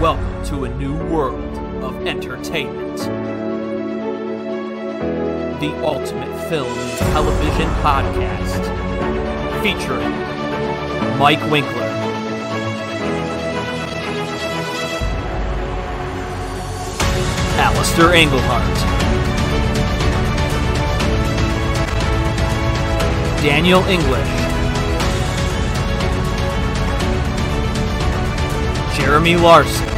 Welcome to a new world of entertainment. The Ultimate Film and Television Podcast. Featuring Mike Winkler. Alistair Englehart. Daniel English. Jeremy Larson.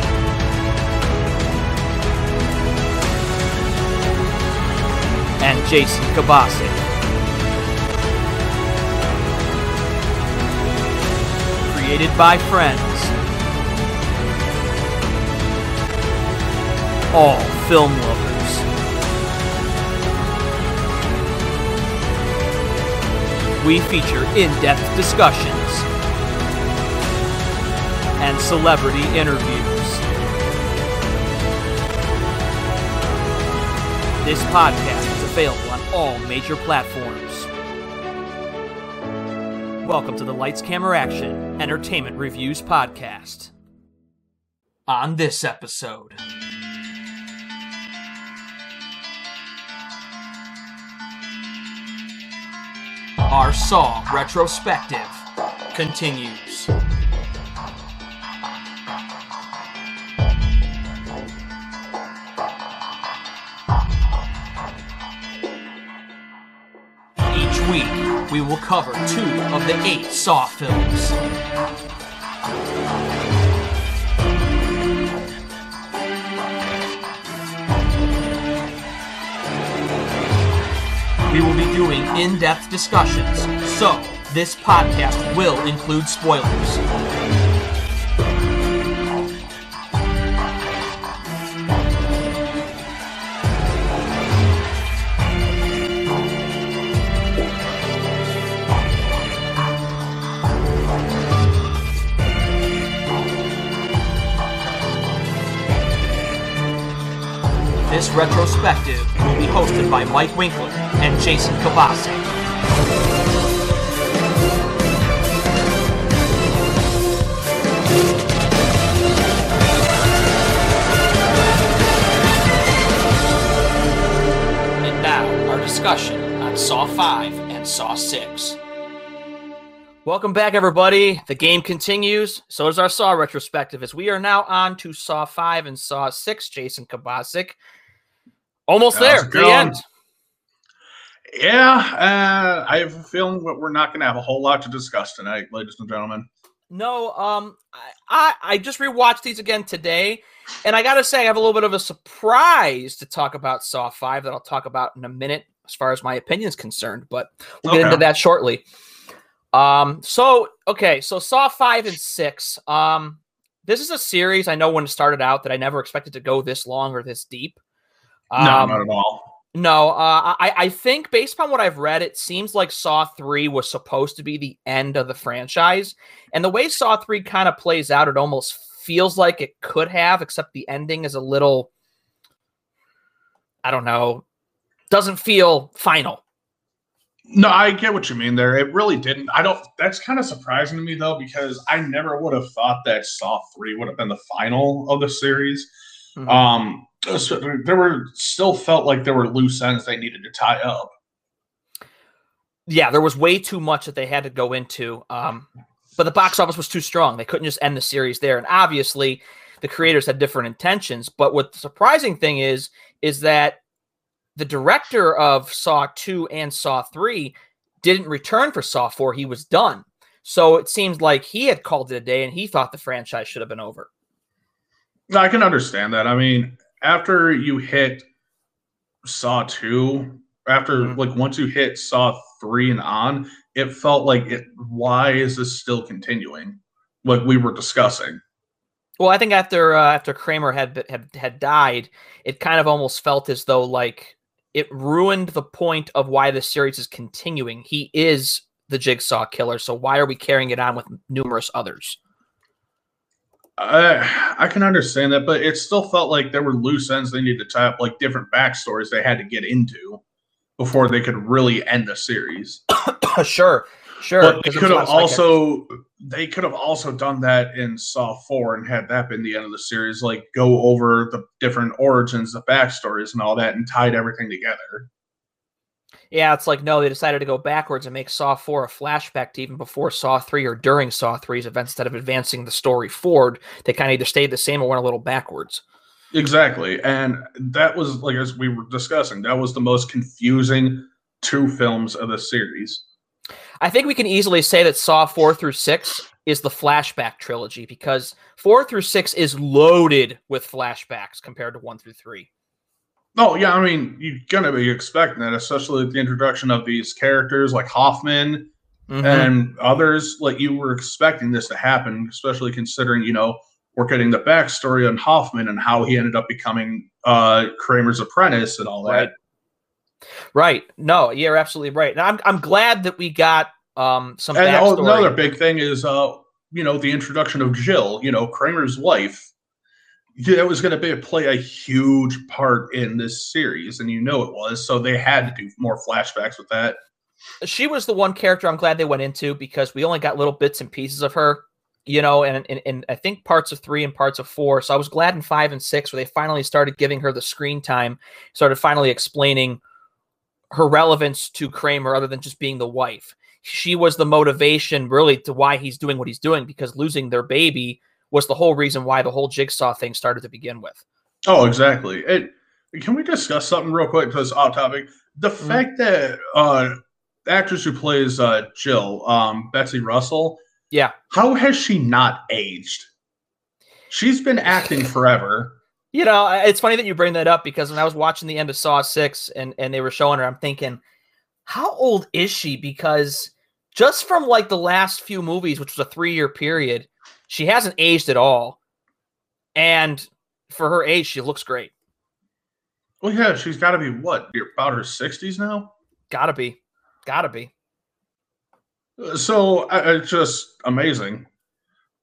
And Jason Kabasi. Created by friends. All film lovers. We feature in-depth discussions and celebrity interviews. This podcast is available on all major platforms. Welcome to the Lights Camera Action Entertainment Reviews Podcast. On this episode, our Saw retrospective continues. Cover two of the eight Saw films. We will be doing in depth discussions, so this podcast will include spoilers. Retrospective will be hosted by Mike Winkler and Jason Kabasi. And now, our discussion on Saw 5 and Saw 6. Welcome back, everybody. The game continues. So does our Saw retrospective, as we are now on to Saw 5 and Saw 6. Jason Kabasic. Almost How's there, the end. Yeah, uh, I have a feeling that we're not going to have a whole lot to discuss tonight, ladies and gentlemen. No, um, I, I I just rewatched these again today, and I gotta say I have a little bit of a surprise to talk about Saw Five that I'll talk about in a minute, as far as my opinion is concerned. But we'll get into that shortly. Um, so okay, so Saw Five and Six. Um, this is a series I know when it started out that I never expected to go this long or this deep. No, Um, not at all. no, uh, I, I think based upon what I've read, it seems like Saw 3 was supposed to be the end of the franchise. And the way Saw 3 kind of plays out, it almost feels like it could have, except the ending is a little, I don't know, doesn't feel final. No, I get what you mean there. It really didn't. I don't. That's kind of surprising to me though, because I never would have thought that Saw Three would have been the final of the series. Mhm. Um, there were still felt like there were loose ends they needed to tie up. yeah, there was way too much that they had to go into. Um, but the box office was too strong. They couldn't just end the series there. And obviously, the creators had different intentions. But what the surprising thing is, is that the director of Saw 2 and Saw 3 didn't return for Saw 4. He was done. So it seems like he had called it a day and he thought the franchise should have been over. I can understand that. I mean, after you hit Saw two, after Mhm. like once you hit Saw three and on, it felt like it. Why is this still continuing? Like we were discussing. Well, I think after uh, after Kramer had, had had died, it kind of almost felt as though like it ruined the point of why the series is continuing. He is the Jigsaw killer, so why are we carrying it on with numerous others? I I can understand that, but it still felt like there were loose ends they needed to tie up, like different backstories they had to get into before they could really end the series. sure. Sure, but they could have less like a- also they could have also done that in Saw Four and had that been the end of the series, like go over the different origins, the backstories, and all that, and tied everything together. Yeah, it's like no, they decided to go backwards and make Saw 4 a flashback to even before Saw 3 or during Saw 3's events instead of advancing the story forward. They kind of either stayed the same or went a little backwards. Exactly, and that was like as we were discussing, that was the most confusing two films of the series. I think we can easily say that Saw 4 through 6 is the flashback trilogy because 4 through 6 is loaded with flashbacks compared to 1 through 3. Oh yeah, I mean you're gonna be expecting that, especially with the introduction of these characters like Hoffman Mhm. and others. Like you were expecting this to happen, especially considering you know we're getting the backstory on Hoffman and how he ended up becoming uh Kramer's apprentice and all that. Right. Right. No, you're absolutely right. And I'm I'm glad that we got um some And oh, backstory. another big thing is, uh, you know, the introduction of Jill, you know, Kramer's wife. Yeah, It was going to be play a huge part in this series, and you know it was. So they had to do more flashbacks with that. she was the one character I'm glad they went into because we only got little bits and pieces of her, you know, and in, in I think parts of three and parts of four. So I was glad in five and six where they finally started giving her the screen time, started finally explaining her relevance to Kramer other than just being the wife. She was the motivation really to why he's doing what he's doing because losing their baby was the whole reason why the whole jigsaw thing started to begin with. Oh, exactly. It, can we discuss something real quick? Because off topic, the Mhm. fact that uh, the actress who plays uh, Jill, um, Betsy Russell, Yeah. how has she not aged? She's been acting forever. You know, it's funny that you bring that up because when I was watching the end of Saw Six and and they were showing her, I'm thinking, how old is she? Because just from like the last few movies, which was a three year period, she hasn't aged at all, and for her age, she looks great. Well, yeah, she's got to be what about her sixties now. Gotta be, gotta be. So uh, it's just amazing.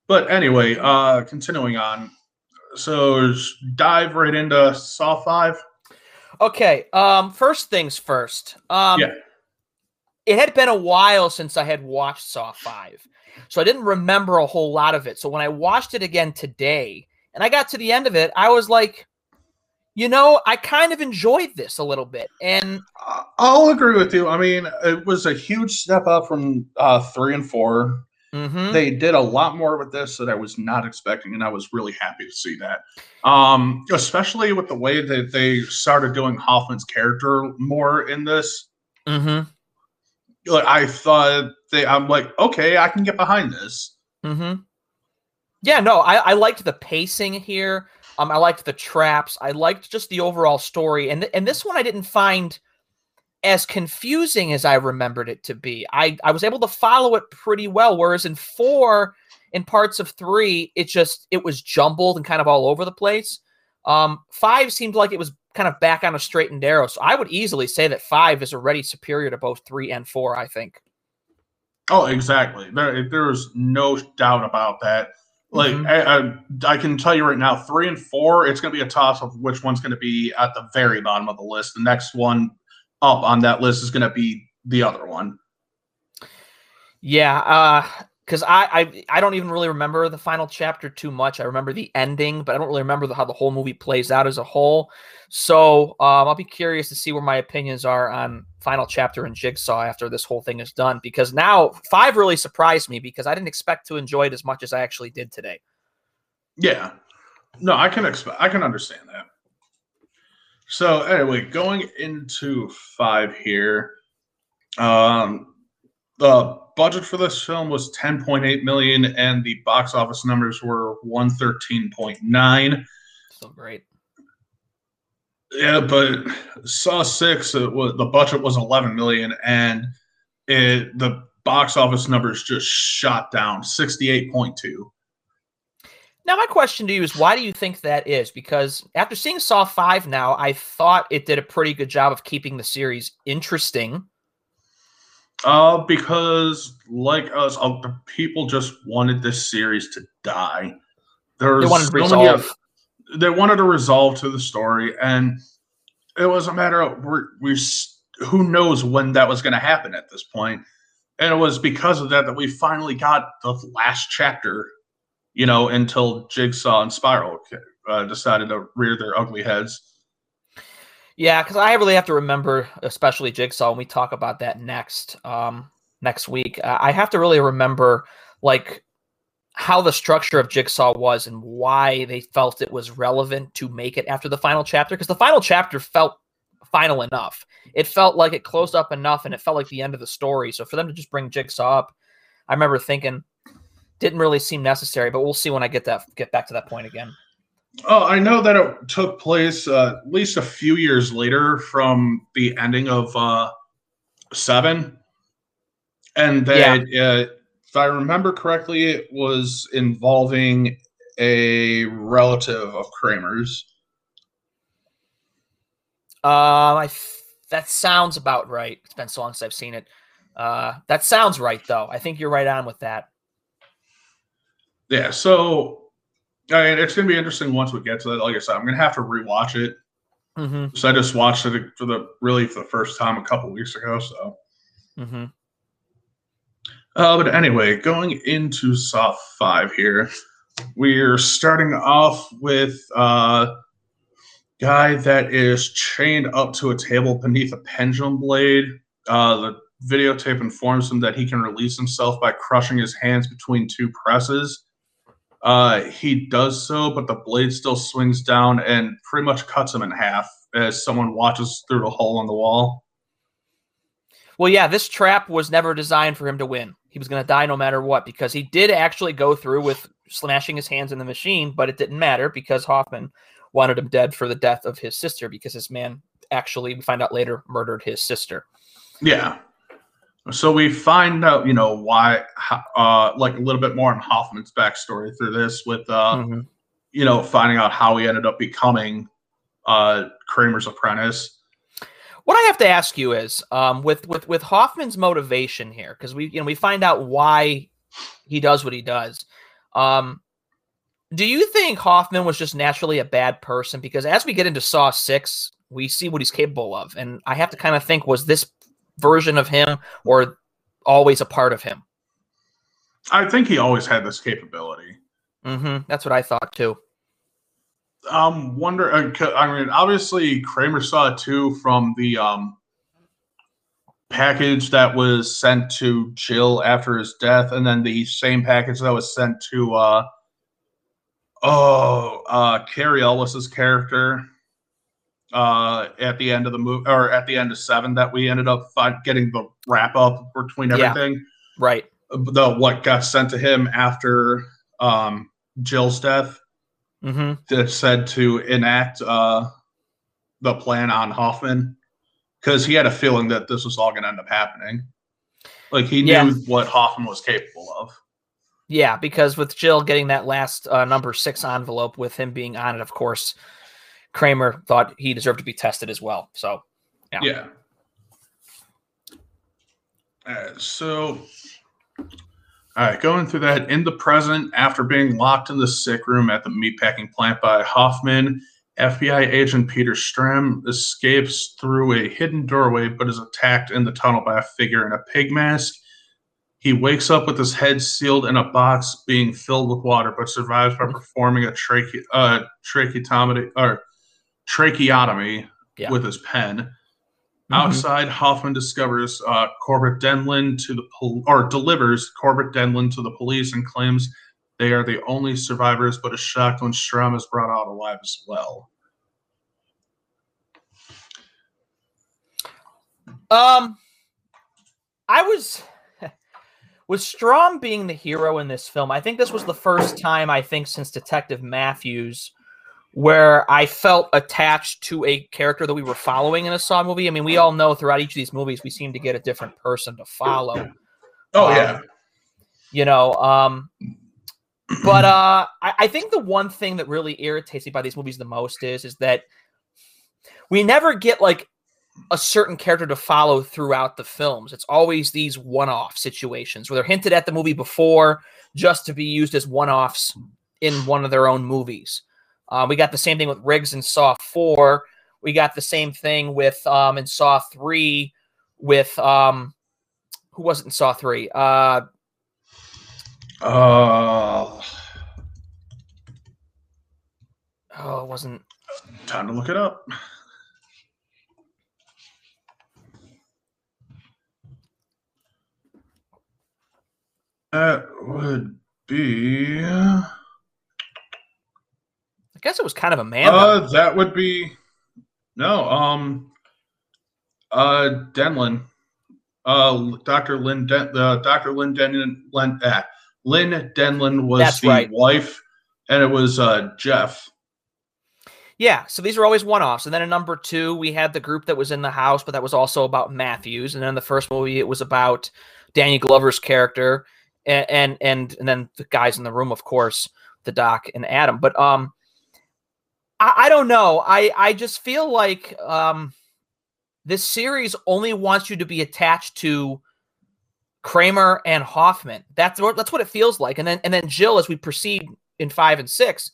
But anyway, uh continuing on. So dive right into Saw Five. Okay. Um. First things first. Um. Yeah. It had been a while since I had watched Saw Five, so I didn't remember a whole lot of it. So when I watched it again today, and I got to the end of it, I was like, you know, I kind of enjoyed this a little bit, and I'll agree with you. I mean, it was a huge step up from uh three and four. Mhm. They did a lot more with this that I was not expecting, and I was really happy to see that. Um, especially with the way that they started doing Hoffman's character more in this. Mhm. Like I thought I'm like, okay, I can get behind this. Mm-hmm. Yeah, no, I, I liked the pacing here. Um, I liked the traps. I liked just the overall story, and th- and this one I didn't find as confusing as I remembered it to be. I I was able to follow it pretty well, whereas in four, in parts of three, it just it was jumbled and kind of all over the place. Um, five seemed like it was kind of back on a straight and narrow. So I would easily say that five is already superior to both three and four. I think. Oh, exactly. There, there's no doubt about that. Like Mhm. I, I, I can tell you right now, three and four, it's going to be a toss of which one's going to be at the very bottom of the list. The next one up on that list is going to be the other one. Yeah, uh, because I, I I don't even really remember the final chapter too much. I remember the ending, but I don't really remember the, how the whole movie plays out as a whole. So um, I'll be curious to see where my opinions are on final chapter and Jigsaw after this whole thing is done. Because now five really surprised me because I didn't expect to enjoy it as much as I actually did today. Yeah. No, I can expect. I can understand that. So anyway, going into five here, um, the budget for this film was 10.8 million, and the box office numbers were 113.9. So great. Yeah, but Saw Six, it was, the budget was 11 million, and it the box office numbers just shot down 68.2. Now, my question to you is why do you think that is? Because after seeing Saw 5 now, I thought it did a pretty good job of keeping the series interesting. Uh, because like us, uh, the people just wanted this series to die. There's They wanted to so resolve. of- they wanted a resolve to the story, and it was a matter of we're, we who knows when that was going to happen at this point. and it was because of that that we finally got the last chapter, you know, until Jigsaw and Spiral uh, decided to rear their ugly heads. Yeah, because I really have to remember, especially Jigsaw, when we talk about that next um, next week. Uh, I have to really remember like how the structure of Jigsaw was and why they felt it was relevant to make it after the final chapter. Because the final chapter felt final enough. It felt like it closed up enough, and it felt like the end of the story. So for them to just bring Jigsaw up, I remember thinking didn't really seem necessary. But we'll see when I get that get back to that point again. Oh, I know that it took place uh, at least a few years later from the ending of uh, Seven, and that, yeah. uh, if I remember correctly, it was involving a relative of Kramer's. Um, I that sounds about right. It's been so long since I've seen it. Uh, that sounds right, though. I think you're right on with that. Yeah. So I mean, it's going to be interesting once we get to that. Like I said, I'm going to have to rewatch it. Mm-hmm. So I just watched it for the really for the first time a couple weeks ago. So, mm-hmm. uh, but anyway, going into Saw Five here, we're starting off with a uh, guy that is chained up to a table beneath a pendulum blade. Uh, the videotape informs him that he can release himself by crushing his hands between two presses. Uh, he does so, but the blade still swings down and pretty much cuts him in half as someone watches through the hole in the wall. Well, yeah, this trap was never designed for him to win. He was going to die no matter what because he did actually go through with smashing his hands in the machine, but it didn't matter because Hoffman wanted him dead for the death of his sister because this man actually, we find out later, murdered his sister. Yeah. So we find out, you know, why, uh, like a little bit more on Hoffman's backstory through this, with, uh, mm-hmm. you know, finding out how he ended up becoming uh, Kramer's apprentice. What I have to ask you is, um, with with with Hoffman's motivation here, because we you know we find out why he does what he does. Um, do you think Hoffman was just naturally a bad person? Because as we get into Saw Six, we see what he's capable of, and I have to kind of think: was this version of him or always a part of him? I think he always had this capability. Mm-hmm. That's what I thought too. Um, wonder. Uh, I mean, obviously Kramer saw it too from the um package that was sent to Jill after his death, and then the same package that was sent to uh oh uh Cary Elwes's character uh, at the end of the movie or at the end of seven that we ended up getting the wrap up between everything. Yeah, right. The what got sent to him after um, Jill's death mm-hmm. that said to enact uh, the plan on Hoffman because he had a feeling that this was all going to end up happening. Like he knew yeah. what Hoffman was capable of. Yeah, because with Jill getting that last uh, number six envelope with him being on it, of course, Kramer thought he deserved to be tested as well. So, yeah. Yeah. So, all right, going through that in the present, after being locked in the sick room at the meatpacking plant by Hoffman, FBI agent Peter Strahm escapes through a hidden doorway but is attacked in the tunnel by a figure in a pig mask. He wakes up with his head sealed in a box being filled with water, but survives by performing a trache- uh, tracheotomy or tracheotomy yeah. with his pen. Mm-hmm. Outside, Hoffman discovers uh, Corbett Denlon to the pol- or delivers Corbett Denlon to the police and claims they are the only survivors, but is shocked when Strahm is brought out alive as well. Um, I was with Strahm being the hero in this film. I think this was the first time I think since Detective Matthews where I felt attached to a character that we were following in a Saw movie. I mean, we all know throughout each of these movies, we seem to get a different person to follow. Oh um, yeah, you know. Um, but uh, I, I think the one thing that really irritates me by these movies the most is is that we never get like a certain character to follow throughout the films. It's always these one-off situations where they're hinted at the movie before just to be used as one-offs in one of their own movies. Uh, we got the same thing with Riggs in Saw 4. We got the same thing with um, in Saw 3 with um, who wasn't in Saw three? Uh, Uh, oh, it wasn't. time to look it up. That would be. I guess it was kind of a man. Uh, that would be no. Um, uh, Denlon, uh, Doctor Lynn, Den- uh, Doctor Lynn Denlon, Lynn, uh, Lynn Denlon was That's the right. wife, and it was uh Jeff. Yeah, so these are always one-offs. And then in number two, we had the group that was in the house, but that was also about Matthews. And then in the first movie, it was about Danny Glover's character, and and and, and then the guys in the room, of course, the Doc and Adam. But um, I, I don't know. I I just feel like um, this series only wants you to be attached to Kramer and Hoffman. That's what that's what it feels like. And then and then Jill, as we proceed in five and six,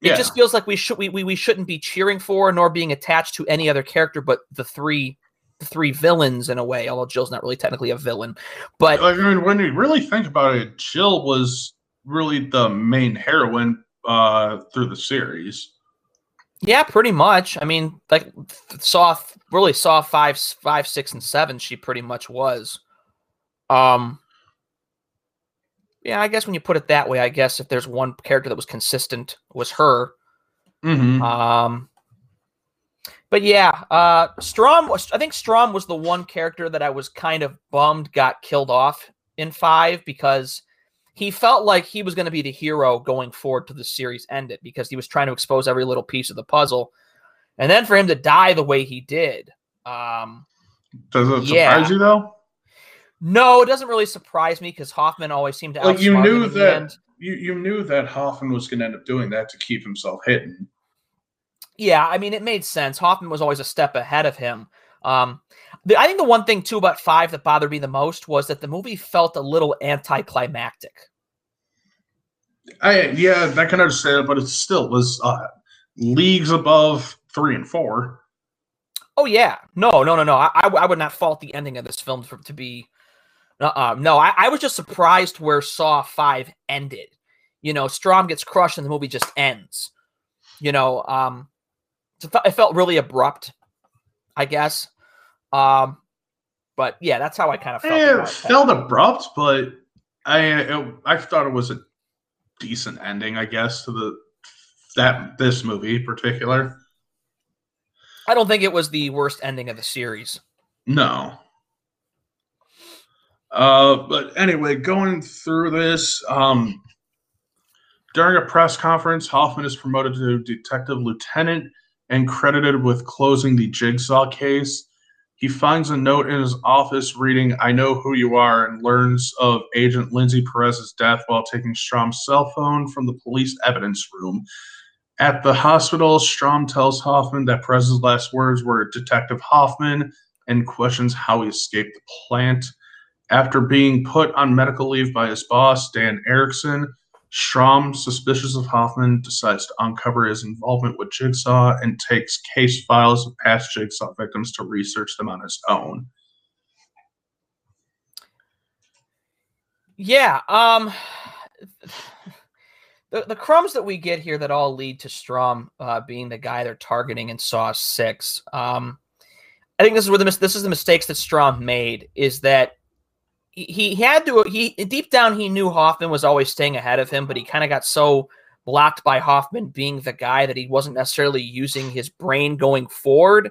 it Yeah. just feels like we should we, we we shouldn't be cheering for nor being attached to any other character but the three the three villains in a way. Although Jill's not really technically a villain, but I mean, when you really think about it, Jill was really the main heroine uh through the series. Yeah, pretty much. I mean, like saw really saw five five six and seven. She pretty much was. Um. Yeah, I guess when you put it that way, I guess if there's one character that was consistent, was her. Mm-hmm. Um, but yeah, uh, Strahm was. I think Strahm was the one character that I was kind of bummed got killed off in five because he felt like he was going to be the hero going forward to the series ended because he was trying to expose every little piece of the puzzle, and then for him to die the way he did. Um, Does it surprise you though? no, it doesn't really surprise me because Hoffman always seemed to Like you knew that you, you knew that Hoffman was going to end up doing that to keep himself hidden. Yeah, I mean, it made sense. Hoffman was always a step ahead of him. Um, the, I think the one thing too about five that bothered me the most was that the movie felt a little anticlimactic. I yeah, I can understand it, but it still was uh, leagues above three and four. Oh yeah, no, no, no, no. I, I, I would not fault the ending of this film for, to be. Uh, no, I, I was just surprised where Saw Five ended. You know, Strahm gets crushed and the movie just ends. You know, um, it it felt really abrupt. I guess. Um, but yeah, that's how I kind of felt. It felt abrupt, but I it, I thought it was a decent ending, I guess, to the that this movie in particular. I don't think it was the worst ending of the series. No. Uh, but anyway, going through this, um, during a press conference, Hoffman is promoted to detective lieutenant and credited with closing the jigsaw case. He finds a note in his office reading, I know who you are, and learns of Agent Lindsay Perez's death while taking Strahm's cell phone from the police evidence room. At the hospital, Strahm tells Hoffman that Perez's last words were Detective Hoffman and questions how he escaped the plant. After being put on medical leave by his boss, Dan Erickson, Strahm, suspicious of Hoffman, decides to uncover his involvement with Jigsaw and takes case files of past Jigsaw victims to research them on his own. Yeah. Um. The, the crumbs that we get here that all lead to Strahm uh, being the guy they're targeting in Saw Six. Um, I think this is where the this is the mistakes that Strahm made is that he, had to he deep down he knew Hoffman was always staying ahead of him, but he kind of got so blocked by Hoffman being the guy that he wasn't necessarily using his brain going forward,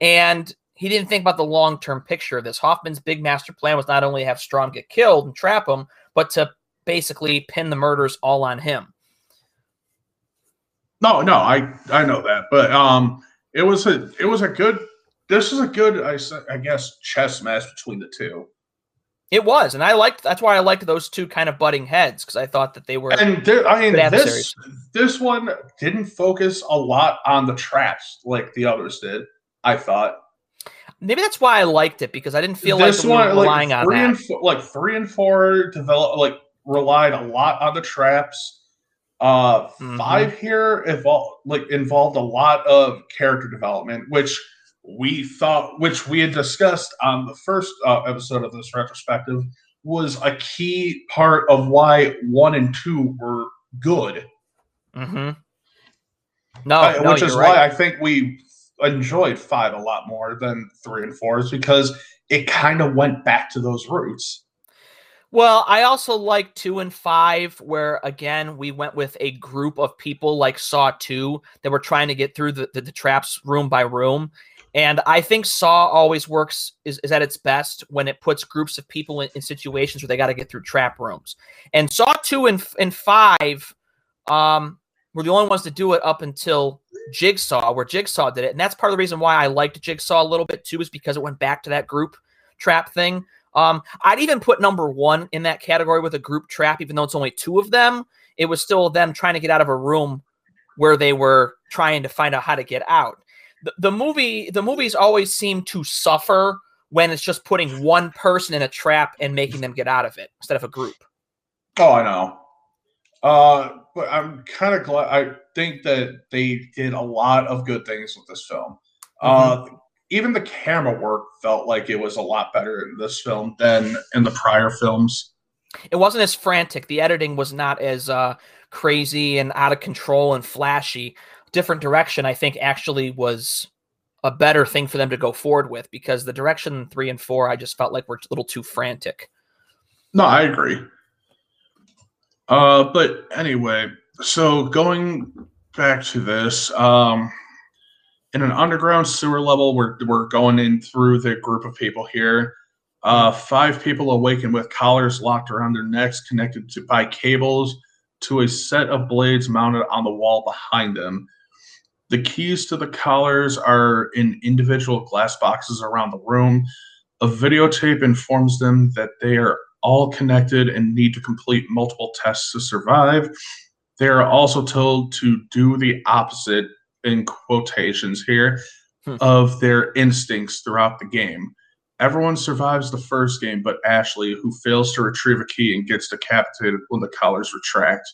and he didn't think about the long term picture of this. Hoffman's big master plan was not only have Strahm get killed and trap him, but to basically pin the murders all on him. No, no, I I know that, but um, it was a it was a good. This is a good, I, I guess, chess match between the two. It was, and I liked that's why I liked those two kind of butting heads because I thought that they were And there, I mean, this this one didn't focus a lot on the traps like the others did. I thought maybe that's why I liked it because I didn't feel this like we were one, like relying on three that. and four, like three and four, develop like relied a lot on the traps. Uh, Mhm. five here involved like involved a lot of character development, which we thought, which we had discussed on the first uh, episode of this retrospective, was a key part of why one and two were good. Mm-hmm. No, Uh, no which is right. why I think we enjoyed five a lot more than three and four, is because it kind of went back to those roots. Well, I also like two and five, where again we went with a group of people like Saw Two that were trying to get through the, the, the traps room by room. And I think Saw always works is, is at its best when it puts groups of people in, in situations where they got to get through trap rooms. And Saw Two and and five um, were the only ones to do it up until Jigsaw, where Jigsaw did it, and that's part of the reason why I liked Jigsaw a little bit too, is because it went back to that group trap thing. Um, I'd even put number one in that category with a group trap, even though it's only two of them. It was still them trying to get out of a room where they were trying to find out how to get out. The, the movie, the movies always seem to suffer when it's just putting one person in a trap and making them get out of it instead of a group. Oh, I know. Uh, but I'm kind of glad. I think that they did a lot of good things with this film. Uh, even the camera work felt like it was a lot better in this film than in the prior films. It wasn't as frantic. The editing was not as uh, crazy and out of control and flashy. Different direction, I think, actually was a better thing for them to go forward with because the direction three and four, I just felt like were a little too frantic. No, I agree. Uh, but anyway, so going back to this, um, in an underground sewer level, we're we're going in through the group of people here. Uh, five people awaken with collars locked around their necks, connected to by cables to a set of blades mounted on the wall behind them. The keys to the collars are in individual glass boxes around the room. A videotape informs them that they are all connected and need to complete multiple tests to survive. They are also told to do the opposite, in quotations here, Hmm. of their instincts throughout the game. Everyone survives the first game, but Ashley, who fails to retrieve a key and gets decapitated when the collars retract.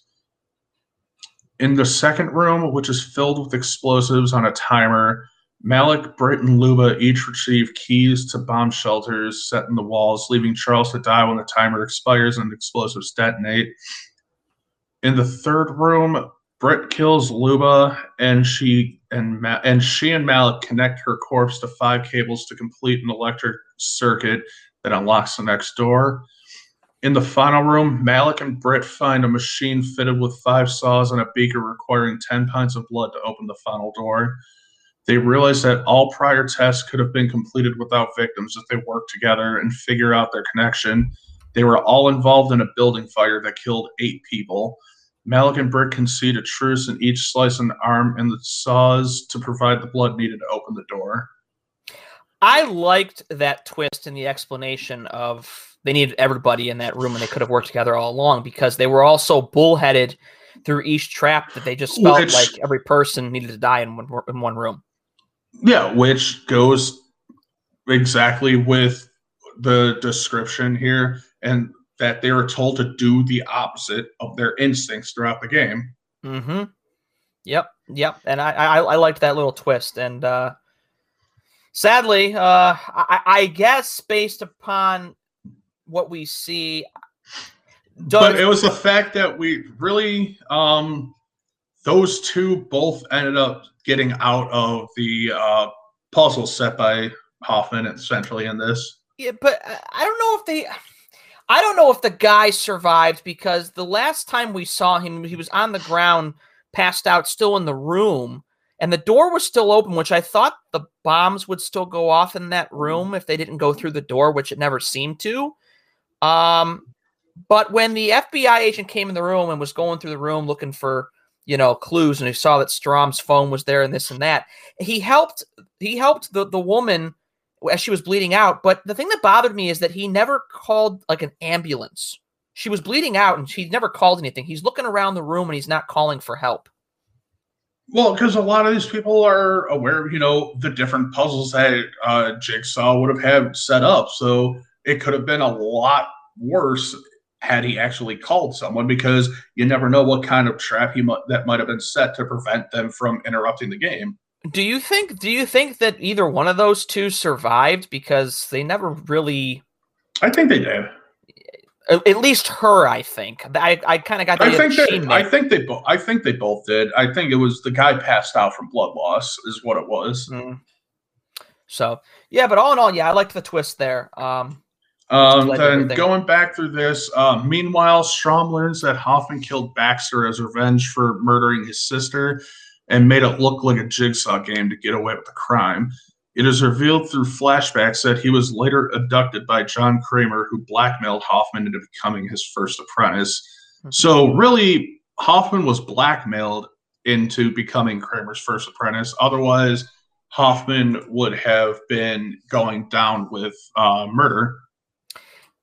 In the second room, which is filled with explosives on a timer, Malik, Britt, and Luba each receive keys to bomb shelters set in the walls, leaving Charles to die when the timer expires and explosives detonate. In the third room, Britt kills Luba, and she and Ma- and she and Malik connect her corpse to five cables to complete an electric circuit that unlocks the next door. In the final room, Malik and Britt find a machine fitted with five saws and a beaker requiring 10 pints of blood to open the final door. They realize that all prior tests could have been completed without victims if they worked together and figure out their connection. They were all involved in a building fire that killed eight people. Malik and Britt concede a truce and each slice an arm in the saws to provide the blood needed to open the door. I liked that twist in the explanation of they needed everybody in that room and they could have worked together all along because they were all so bullheaded through each trap that they just felt Which- like every person needed to die in one in one room. Yeah, which goes exactly with the description here, and that they were told to do the opposite of their instincts throughout the game. Mm-hmm. Yep. Yep. And I, I I liked that little twist. And uh sadly, uh I, I guess based upon what we see But it was the fact that we really, um, those two both ended up getting out of the uh, puzzle set by Hoffman, essentially in this. Yeah, but I I don't know if they. I don't know if the guy survived because the last time we saw him, he was on the ground, passed out, still in the room, and the door was still open, which I thought the bombs would still go off in that room if they didn't go through the door, which it never seemed to. Um, but when the FBI agent came in the room and was going through the room looking for, you know, clues, and he saw that Strahm's phone was there and this and that, he helped. He helped the the woman as she was bleeding out. But the thing that bothered me is that he never called like an ambulance. She was bleeding out and she never called anything. He's looking around the room and he's not calling for help. Well, because a lot of these people are aware of, you know, the different puzzles that uh, Jigsaw would have had set up. So it could have been a lot worse had he actually called someone because you never know what kind of trap he might, that might have been set to prevent them from interrupting the game. Do you think? Do you think that either one of those two survived because they never really? I think they did. At least her, I think. I, I kind of got. I think that, I think they both. I think they both did. I think it was the guy passed out from blood loss, is what it was. Mm. So yeah, but all in all, yeah, I liked the twist there. Um, um, then everything. going back through this, uh, meanwhile, Strahm learns that Hoffman killed Baxter as revenge for murdering his sister and made it look like a jigsaw game to get away with the crime. It is revealed through flashbacks that he was later abducted by John Kramer, who blackmailed Hoffman into becoming his first apprentice. Mm-hmm. So, really, Hoffman was blackmailed into becoming Kramer's first apprentice. Otherwise, Hoffman would have been going down with uh, murder.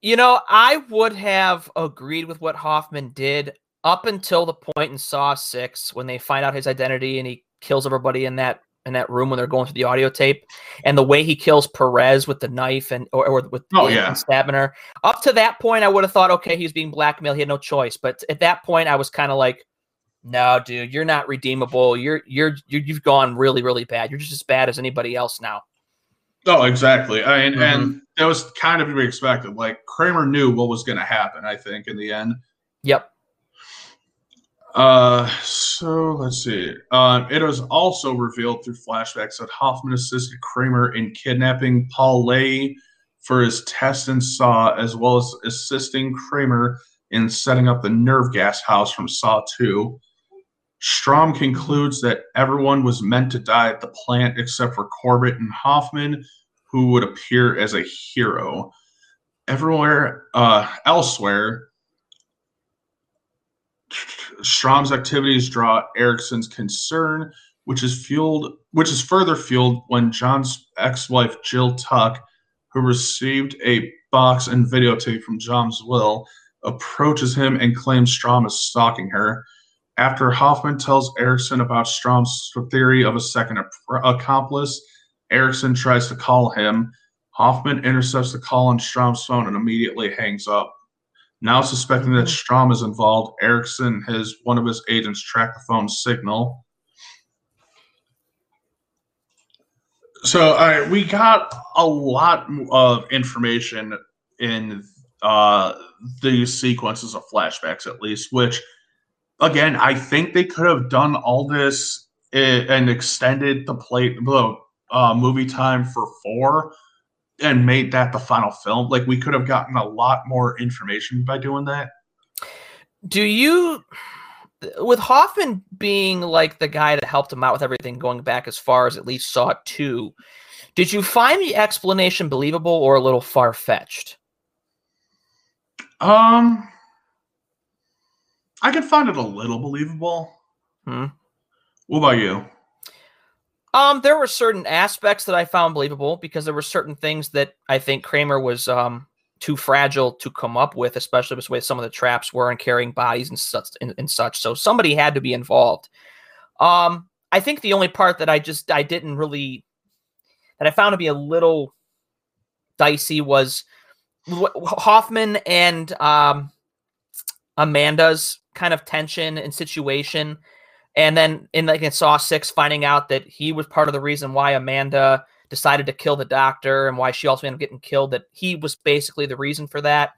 You know, I would have agreed with what Hoffman did up until the point in Saw Six when they find out his identity and he kills everybody in that in that room when they're going through the audio tape, and the way he kills Perez with the knife and or, or with oh yeah stabbing her. Up to that point, I would have thought, okay, he's being blackmailed. He had no choice. But at that point, I was kind of like, no, dude, you're not redeemable. You're you're you've gone really really bad. You're just as bad as anybody else now. Oh, exactly. I mean, mm-hmm. and that was kind of to be expected. Like Kramer knew what was going to happen. I think in the end. Yep. Uh, so let's see. Um, it was also revealed through flashbacks that Hoffman assisted Kramer in kidnapping Paul Leahy for his test and Saw, as well as assisting Kramer in setting up the nerve gas house from Saw 2. Strahm concludes that everyone was meant to die at the plant except for Corbett and Hoffman, who would appear as a hero. Everywhere uh, elsewhere, Strahm's activities draw Erickson's concern, which is fueled, which is further fueled when John's ex-wife Jill Tuck, who received a box and videotape from John's will, approaches him and claims Strahm is stalking her. After Hoffman tells Erickson about Strahm's theory of a second accomplice, Erickson tries to call him. Hoffman intercepts the call on Strahm's phone and immediately hangs up. Now suspecting that Strahm is involved, Erickson has one of his agents track the phone signal. So uh, we got a lot of information in uh, these sequences of flashbacks, at least, which – again, I think they could have done all this and extended the plate the uh, movie time for four and made that the final film. Like we could have gotten a lot more information by doing that. Do you, with Hoffman being like the guy that helped him out with everything, going back as far as at least Saw two, did you find the explanation believable or a little far fetched? Um, I could find it a little believable. Hmm. What about you? Um, there were certain aspects that I found believable because there were certain things that I think Kramer was um too fragile to come up with, especially with the way some of the traps were and carrying bodies and such and, and such. So somebody had to be involved. Um, I think the only part that I just I didn't really that I found to be a little dicey was Hoffman and um Amanda's kind of tension and situation. And then in like in Saw Six, finding out that he was part of the reason why Amanda decided to kill the doctor and why she also ended up getting killed. That he was basically the reason for that.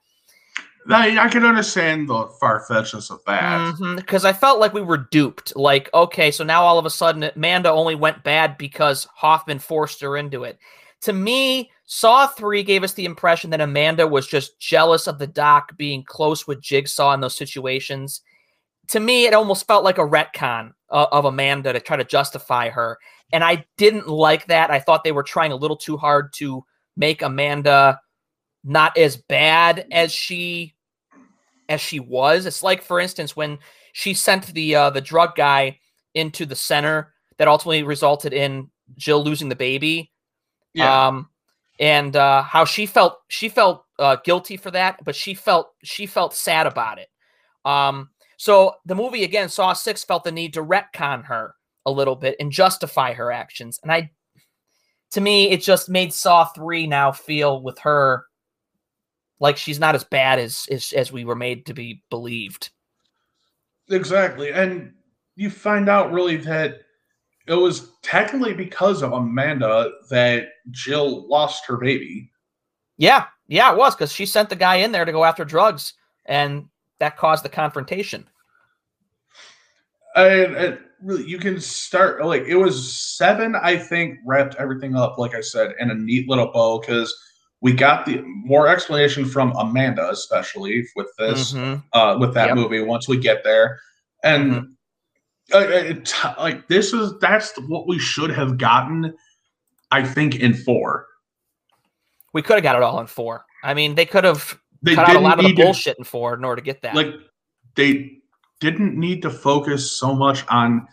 I, I can understand the far fetchness of that because mm-hmm, I felt like we were duped. Like, okay, so now all of a sudden Amanda only went bad because Hoffman forced her into it. To me, Saw 3 gave us the impression that Amanda was just jealous of the doc being close with Jigsaw in those situations. To me, it almost felt like a retcon uh, of Amanda to try to justify her. And I didn't like that. I thought they were trying a little too hard to make Amanda not as bad as she as she was. It's like, for instance, when she sent the uh, the drug guy into the center that ultimately resulted in Jill losing the baby. Yeah. Um, and uh, how she felt she felt uh, guilty for that, but she felt she felt sad about it. Um, so the movie again, Saw Six, felt the need to retcon her a little bit and justify her actions, and I, to me, it just made Saw Three now feel with her like she's not as bad as as, as we were made to be believed. Exactly, and you find out really that it was technically because of Amanda that Jill lost her baby. Yeah, yeah, it was because she sent the guy in there to go after drugs, and that caused the confrontation. And, and really, you can start like it was seven. I think wrapped everything up, like I said, in a neat little bow because we got the more explanation from Amanda, especially with this, Mhm. uh, with that Yep. movie. Once we get there, and Mhm. uh, it, like this is that's what we should have gotten. I think in four, We could have got it all in four. I mean, they could have they cut out a didn't lot of the need to- bullshit in in order to get that. like they didn't need to focus so much on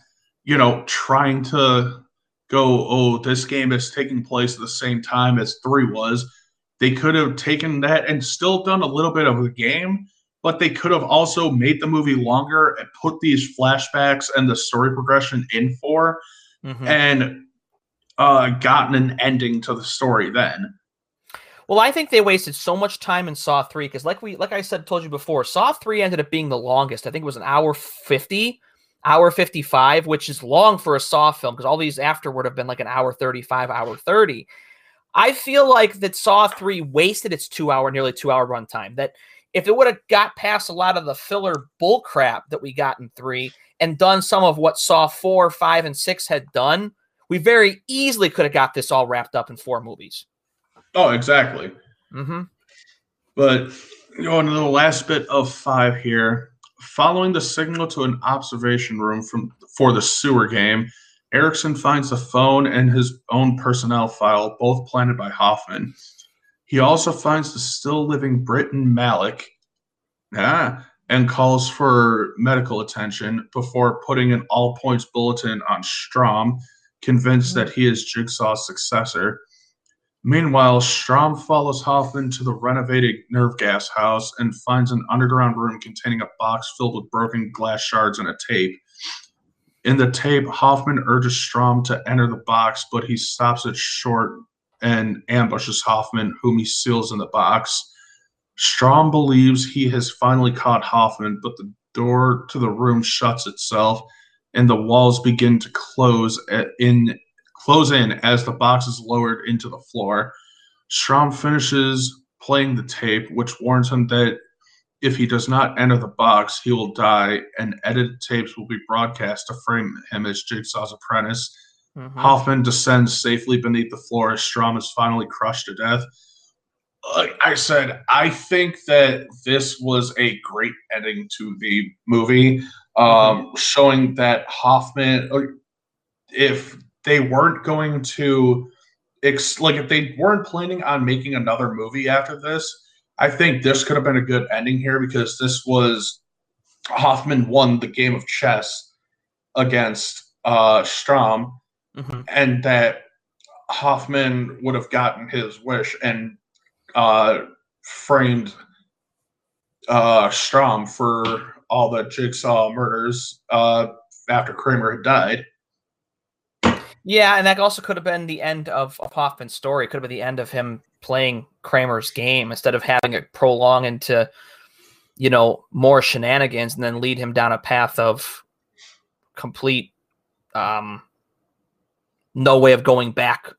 you know trying to go oh this game is taking place at the same time as three was they could have taken that and still done a little bit of the game but they could have also made the movie longer and put these flashbacks and the story progression in for Mhm. and uh gotten an ending to the story then Well, I think they wasted so much time in Saw three because, like we, like I said, told you before, Saw three ended up being the longest. I think it was an hour fifty, hour fifty five, which is long for a Saw film because all these afterward have been like an hour thirty five, hour thirty. I feel like that Saw three wasted its two hour, nearly two hour runtime. That if it would have got past a lot of the filler bull crap that we got in three and done some of what Saw four, five, and six had done, we very easily could have got this all wrapped up in four movies. Oh exactly Mm-hmm. But going to the last bit of five here. Following the signal to an observation room from for the sewer game, Erickson finds the phone and his own personnel file, both planted by Hoffman. He also finds the still living Britton Malik ah, and calls for medical attention before putting an all points bulletin on Strahm, convinced that he is Jigsaw's successor. Meanwhile, Strahm follows Hoffman to the renovated nerve gas house and finds an underground room containing a box filled with broken glass shards and a tape. In the tape, Hoffman urges Strahm to enter the box, but he stops it short and ambushes Hoffman, whom he seals in the box. Strahm believes he has finally caught Hoffman, but the door to the room shuts itself and the walls begin to close in close in as the box is lowered into the floor. Strahm finishes playing the tape, which warns him that if he does not enter the box, he will die, and edited tapes will be broadcast to frame him as Jigsaw's apprentice. Mhm. Hoffman descends safely beneath the floor as Strahm is finally crushed to death. Like I said, I think that this was a great ending to the movie, um, showing that Hoffman, if they weren't going to, ex- like, if they weren't planning on making another movie after this, I think this could have been a good ending here because this was Hoffman won the game of chess against uh, Strahm Mhm. and that Hoffman would have gotten his wish and uh, framed uh, Strahm for all the jigsaw murders uh, after Kramer had died. Yeah, and that also could have been the end of, of Hoffman's story. It could have been the end of him playing Kramer's game instead of having it prolong into, you know, more shenanigans and then lead him down a path of complete um no way of going back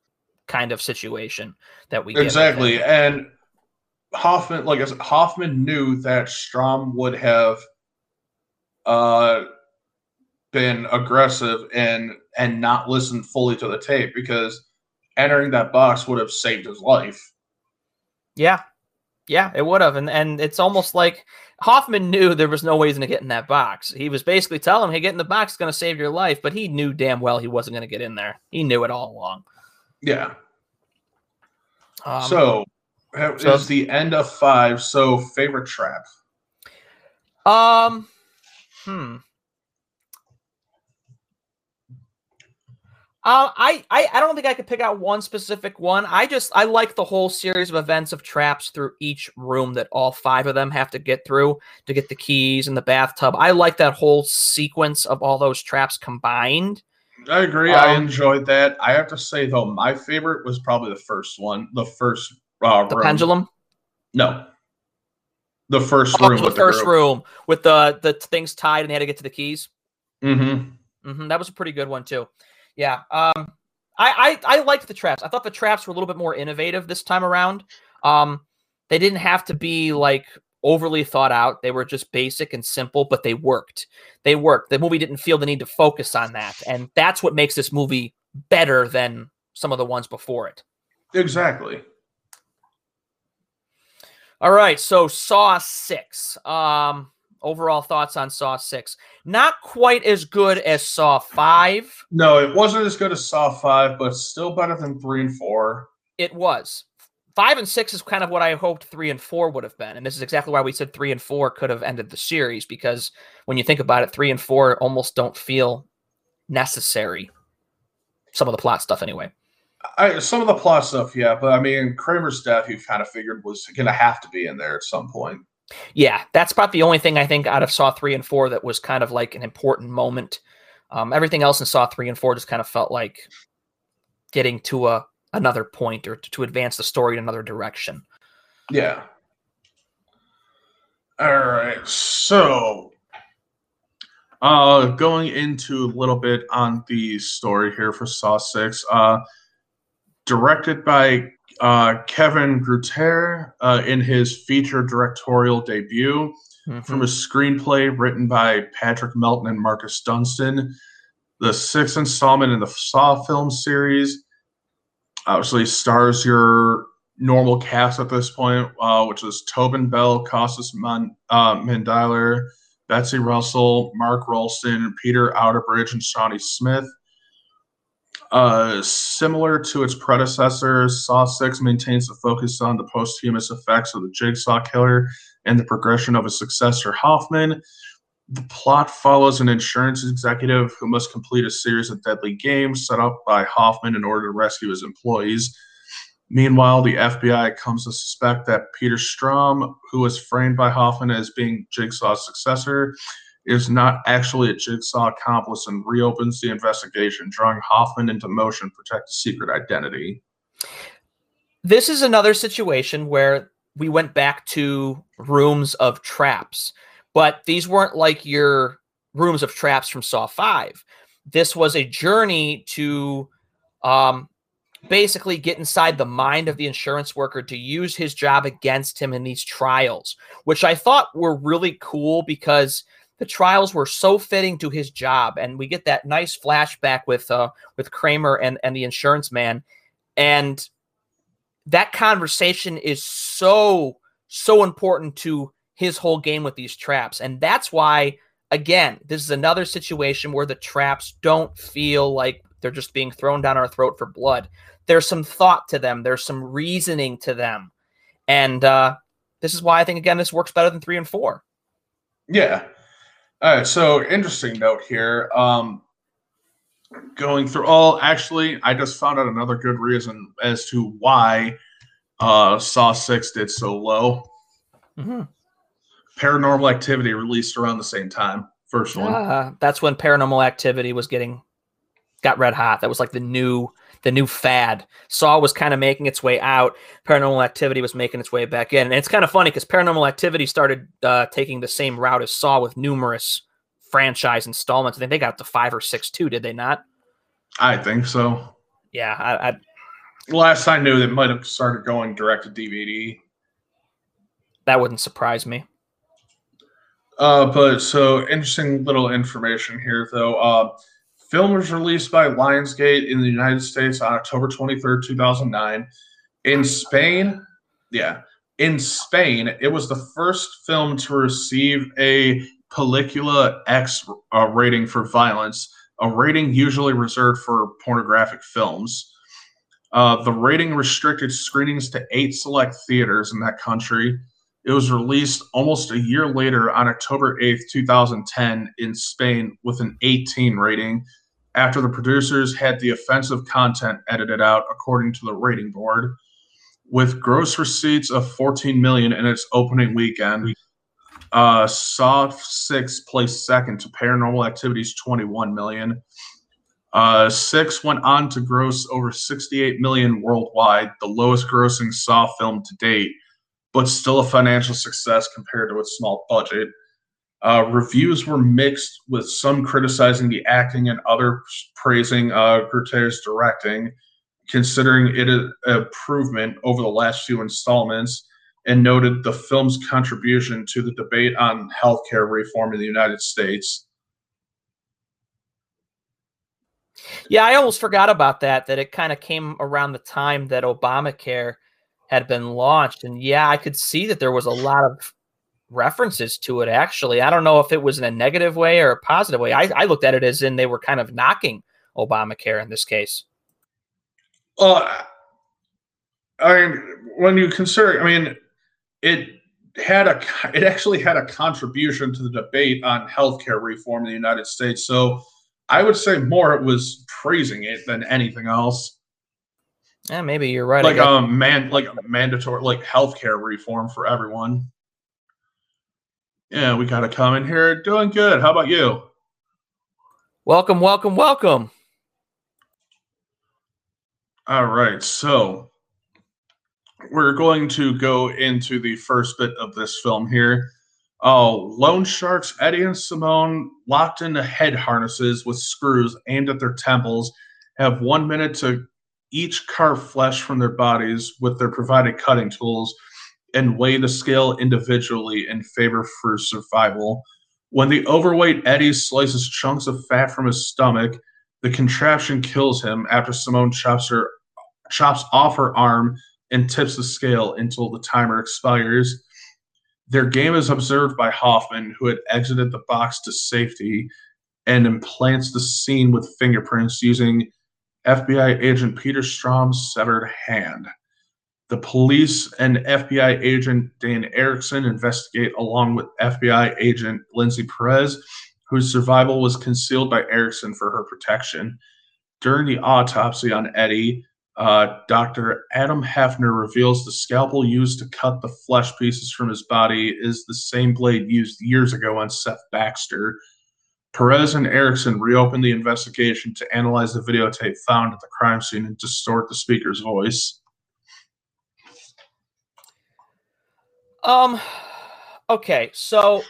kind of situation that we Exactly. And Hoffman, like I said, Hoffman knew that Strahm would have uh, been aggressive and and not listened fully to the tape because entering that box would have saved his life. Yeah. Yeah, it would have. And and it's almost like Hoffman knew there was no way he's gonna get in that box. He was basically telling him, Hey, get in the box, it's gonna save your life, but he knew damn well he wasn't gonna get in there. He knew it all along. Yeah. Um, so that so- is the end of five. So favorite trap. Um, hmm. Uh, I, I I don't think I could pick out one specific one. I just I like the whole series of events of traps through each room that all five of them have to get through to get the keys and the bathtub. I like that whole sequence of all those traps combined. I agree. I Um, enjoyed that. I have to say though, my favorite was probably the first one. The first uh, The room. pendulum, No. The first oh, room. the first room with the the things tied and they had to get to the keys. Mm-hmm. hmm that was a pretty good one too. Yeah. Um, I, I I liked the traps. I thought the traps were a little bit more innovative this time around. Um, they didn't have to be like overly thought out. They were just basic and simple, but they worked. They worked. The movie didn't feel the need to focus on that, and that's what makes this movie better than some of the ones before it. Exactly. All right, so Saw six. Um, overall thoughts on Saw six? Not quite as good as Saw five. No, it wasn't as good as Saw five, but still better than three and four. It was. Five and six is kind of what I hoped three and four would have been. And this is exactly why we said three and four could have ended the series because when you think about it, three and four almost don't feel necessary. Some of the plot stuff, anyway. I, some of the plot stuff, yeah, but I mean, Kramer's death, you kind of figured was going to have to be in there at some point. Yeah, that's about the only thing I think out of Saw three and four that was kind of like an important moment. Um, everything else in Saw three and four just kind of felt like getting to a another point or to, advance the story in another direction. Yeah. All right, so uh, going into a little bit on the story here for Saw Six. Uh, directed by uh, Kevin Greutert uh, in his feature directorial debut mm-hmm. from a screenplay written by Patrick Melton and Marcus Dunstan. The sixth installment in the Saw film series obviously stars your normal cast at this point, uh, which is Tobin Bell, Costas Man- uh, Mandylor, Betsy Russell, Mark Rolston, Peter Outerbridge, and Shawnee Smith. Uh, similar to its predecessors, Saw 6 maintains the focus on the posthumous effects of the Jigsaw Killer and the progression of his successor, Hoffman. The plot follows an insurance executive who must complete a series of deadly games set up by Hoffman in order to rescue his employees. Meanwhile, the FBI comes to suspect that Peter Strahm, who was framed by Hoffman as being Jigsaw's successor, is not actually a jigsaw accomplice and reopens the investigation, drawing Hoffman into motion to protect a secret identity. This is another situation where we went back to rooms of traps, but these weren't like your rooms of traps from Saw 5. This was a journey to um, basically get inside the mind of the insurance worker to use his job against him in these trials, which I thought were really cool because – the trials were so fitting to his job, and we get that nice flashback with uh, with Kramer and and the insurance man, and that conversation is so so important to his whole game with these traps, and that's why again this is another situation where the traps don't feel like they're just being thrown down our throat for blood. There's some thought to them. There's some reasoning to them, and uh, this is why I think again this works better than three and four. Yeah, all right, so interesting note here. Um, going through all, actually, I just found out another good reason as to why uh, Saw Six did so low. Mm-hmm. Paranormal Activity released around the same time. First one. Uh, that's when Paranormal Activity was getting got red hot. That was like the new the new fad. Saw was kind of making its way out. Paranormal Activity was making its way back in. And it's kind of funny because Paranormal Activity started uh, taking the same route as Saw with numerous franchise installments. I think they got to five or six too, did they not? I think so. Yeah, I, I last I knew, they might have started going direct to DVD. That wouldn't surprise me. Uh, but so interesting little information here, though. Uh, Film was released by Lionsgate in the United States on October 23rd, 2009. In Spain, yeah, in Spain, it was the first film to receive a Película X uh, rating for violence, a rating usually reserved for pornographic films. Uh, the rating restricted screenings to eight select theaters in that country. It was released almost a year later on October 8th, 2010, in Spain with an 18 rating, after the producers had the offensive content edited out according to the rating board. With gross receipts of 14 million in its opening weekend, uh, Saw 6 placed second to Paranormal Activity's 21 million. Uh, 6 went on to gross over 68 million worldwide, the lowest grossing Saw film to date, but still a financial success compared to its small budget. Uh, reviews were mixed, with some criticizing the acting and others praising uh, Greutert's directing, considering it an improvement over the last few installments, and noted the film's contribution to the debate on healthcare reform in the United States. Yeah, I almost forgot about that, that it kind of came around the time that Obamacare had been launched. And yeah, I could see that there was a lot of references to it, actually. I don't know if it was in a negative way or a positive way. I, I looked at it as in they were kind of knocking Obamacare in this case. Well, I mean, when you consider, I mean, it had a, it actually had a contribution to the debate on healthcare reform in the United States. So I would say more it was praising it than anything else. Yeah, maybe you're right. Like a um, man like mandatory like healthcare reform for everyone. Yeah, we got a comment here. Doing good. How about you? Welcome, welcome, welcome. All right. So we're going to go into the first bit of this film here. Oh, loan sharks Eddie and Simone, locked into head harnesses with screws aimed at their temples, have one minute to each carve flesh from their bodies with their provided cutting tools and weigh the scale individually in favor for survival. When the overweight Eddie slices chunks of fat from his stomach, the contraption kills him after Simone chops her chops off her arm and tips the scale until the timer expires. Their game is observed by Hoffman, who had exited the box to safety, and implants the scene with fingerprints using FBI agent Peter Strahm's severed hand. The police and FBI agent Dan Erickson investigate along with FBI agent Lindsay Perez, whose survival was concealed by Erickson for her protection. During the autopsy on Eddie, uh, Dr. Adam Hefner reveals the scalpel used to cut the flesh pieces from his body is the same blade used years ago on Seth Baxter. Perez and Erickson reopen the investigation to analyze the videotape found at the crime scene and distort the speaker's voice. Um, okay, so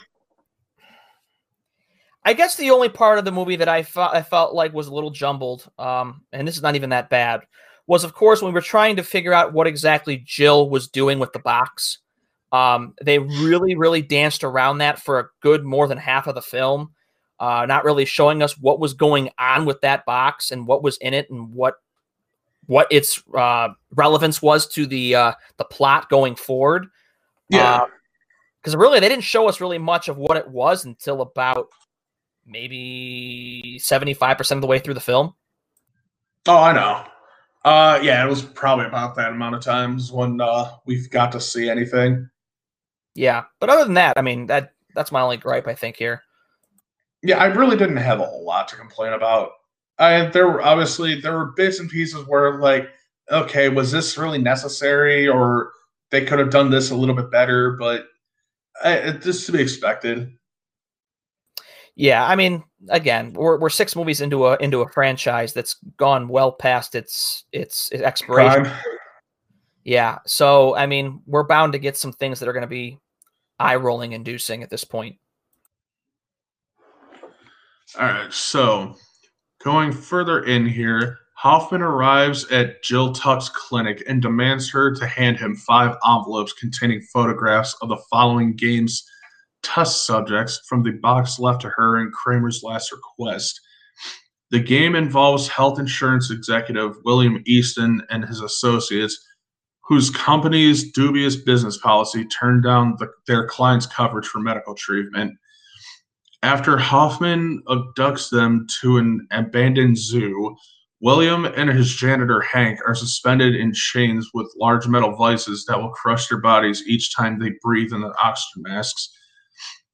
I guess the only part of the movie that I felt I felt like was a little jumbled, um, and this is not even that bad, was of course when we were trying to figure out what exactly Jill was doing with the box. Um, they really, really danced around that for a good more than half of the film, uh, not really showing us what was going on with that box and what was in it and what what its uh, relevance was to the uh, the plot going forward. Yeah, because uh, really they didn't show us really much of what it was until about maybe seventy five percent of the way through the film. Oh, I know. Uh, yeah, it was probably about that amount of times when uh, we've got to see anything. Yeah, but other than that, I mean that that's my only gripe I think here. Yeah, I really didn't have a lot to complain about. I there were obviously there were bits and pieces where like, okay, was this really necessary, or they could have done this a little bit better, but I, this to be expected. Yeah, I mean, again, we're we're six movies into a into a franchise that's gone well past its its, its expiration. Prime. Yeah, so I mean, we're bound to get some things that are going to be eye rolling inducing at this point. All right, so going further in here, Hoffman arrives at Jill Tuck's clinic and demands her to hand him five envelopes containing photographs of the following games test subjects from the box left to her in Kramer's last request. The game involves health insurance executive William Easton and his associates, whose company's dubious business policy turned down the, their clients' coverage for medical treatment. After Hoffman abducts them to an abandoned zoo, William and his janitor Hank are suspended in chains with large metal vices that will crush their bodies each time they breathe in the oxygen masks.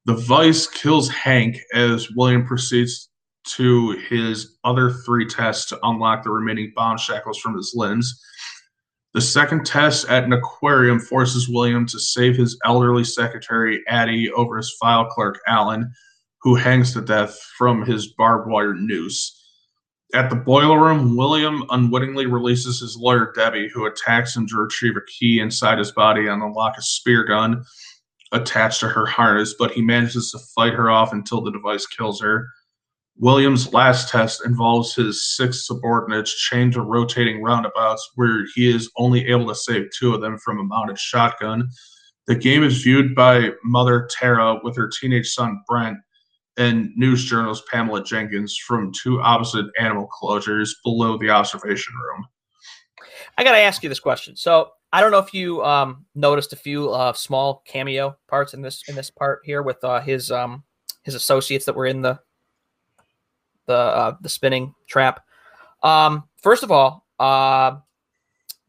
The vice kills Hank as William proceeds to his other three tests to unlock the remaining bond shackles from his limbs. The second test at an aquarium forces William to save his elderly secretary, Addie, over his file clerk, Alan, who hangs to death from his barbed wire noose. At the boiler room, William unwittingly releases his lawyer, Debbie, who attacks him to retrieve a key inside his body and unlock a spear gun attached to her harness, but he manages to fight her off until the device kills her. Williams' last test involves his six subordinates chained to rotating roundabouts, where he is only able to save two of them from a mounted shotgun. The game is viewed by mother Tara with her teenage son Brent and news journalist Pamela Jenkins from two opposite animal closures below the observation room. I got to ask you this question. So I don't know if you um, noticed a few uh, small cameo parts in this in this part here with uh, his um, his associates that were in the the uh, the spinning trap. Um, first of all, uh,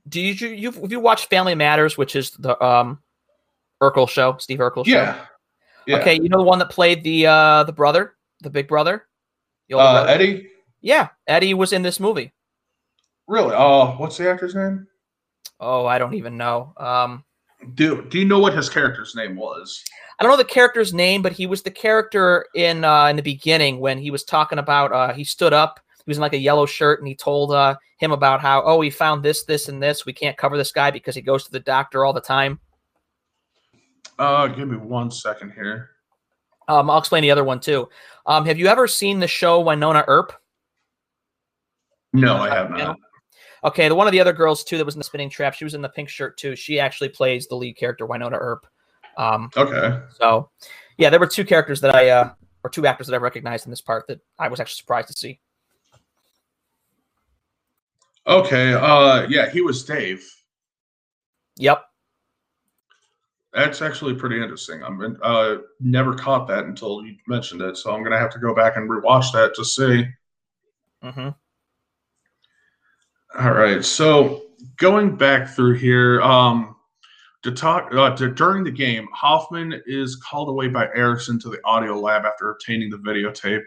do you you have you watched Family Matters, which is the um, Urkel show, Steve Urkel show? Yeah. Yeah. Okay, you know the one that played the uh, the brother, the big brother, the uh, brother? Eddie. Yeah, Eddie was in this movie. Really? Oh, what's the actor's name? Oh, I don't even know. Um, do Do you know what his character's name was? I don't know the character's name, but he was the character in uh, in the beginning when he was talking about. Uh, he stood up. He was in like a yellow shirt, and he told uh, him about how oh he found this, this, and this. We can't cover this guy because he goes to the doctor all the time. Uh, give me one second here. Um, I'll explain the other one too. Um, have you ever seen the show Wynonna Earp? No, I have not. Okay, the one of the other girls too that was in the spinning trap, she was in the pink shirt too. She actually plays the lead character, Wynonna Earp. Um, okay. So, yeah, there were two characters that I, uh, or two actors that I recognized in this part that I was actually surprised to see. Okay. Uh, yeah, he was Dave. Yep. That's actually pretty interesting. I'm uh, never caught that until you mentioned it, so I'm gonna have to go back and rewatch that to see. Mm-hmm. All right. So going back through here, um, to talk uh, to, during the game, Hoffman is called away by Erickson to the audio lab after obtaining the videotape.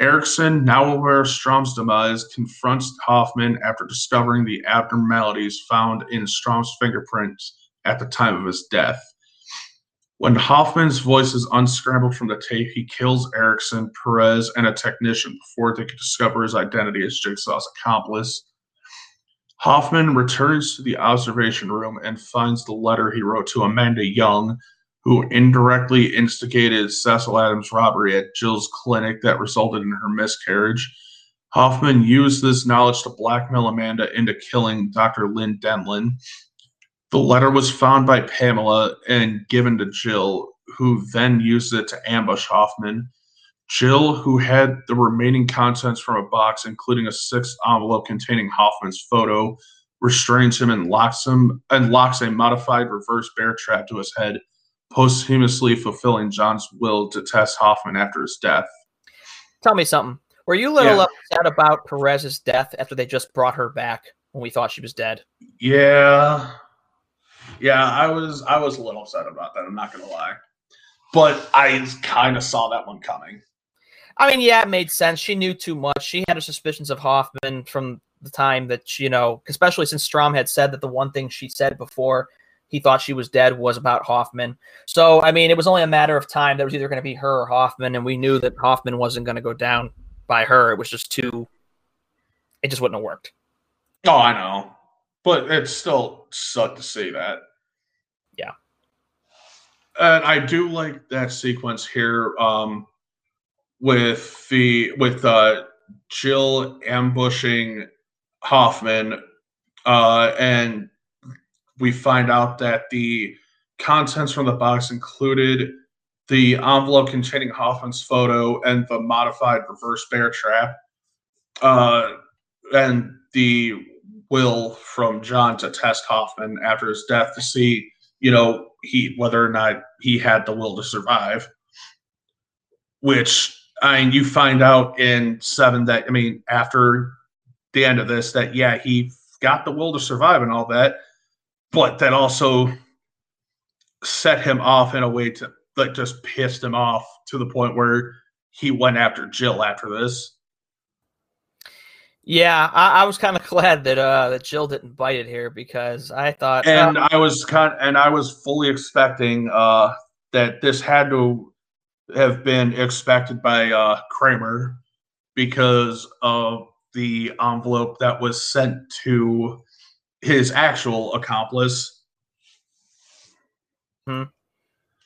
Erickson, now aware of Strahm's demise, confronts Hoffman after discovering the abnormalities found in Strahm's fingerprints at the time of his death. When Hoffman's voice is unscrambled from the tape, he kills Erickson, Perez, and a technician before they could discover his identity as Jigsaw's accomplice. Hoffman returns to the observation room and finds the letter he wrote to Amanda Young, who indirectly instigated Cecil Adams' robbery at Jill's clinic that resulted in her miscarriage. Hoffman used this knowledge to blackmail Amanda into killing Dr. Lynn Denlon. The letter was found by Pamela and given to Jill, who then used it to ambush Hoffman. Jill, who had the remaining contents from a box, including a sixth envelope containing Hoffman's photo, restrains him and locks him and locks a modified reverse bear trap to his head, posthumously fulfilling John's will to test Hoffman after his death. Tell me something. Were you a little yeah. upset about Perez's death after they just brought her back when we thought she was dead? Yeah. Yeah, I was I was a little upset about that, I'm not gonna lie. But I kind of saw that one coming. I mean, yeah, it made sense. She knew too much. She had her suspicions of Hoffman from the time that she, you know, especially since Strahm had said that the one thing she said before he thought she was dead was about Hoffman. So, I mean, it was only a matter of time. There was either going to be her or Hoffman, and we knew that Hoffman wasn't going to go down by her. It was just too. It just wouldn't have worked. Oh, I know, but it still sucked to see that. Yeah. And I do like that sequence here. Um, with the with uh, Jill ambushing Hoffman, uh, and we find out that the contents from the box included the envelope containing Hoffman's photo and the modified reverse bear trap, uh, and the will from John to test Hoffman after his death to see, you know, he whether or not he had the will to survive. Which I mean, you find out in seven that I mean, after the end of this, that yeah, he got the will to survive and all that, but that also set him off in a way to that just pissed him off to the point where he went after Jill after this. Yeah, I, I was kind of glad that uh that Jill didn't bite it here because I thought, and uh, I was kind, and I was fully expecting uh that this had to have been expected by uh, Kramer because of the envelope that was sent to his actual accomplice. Hmm.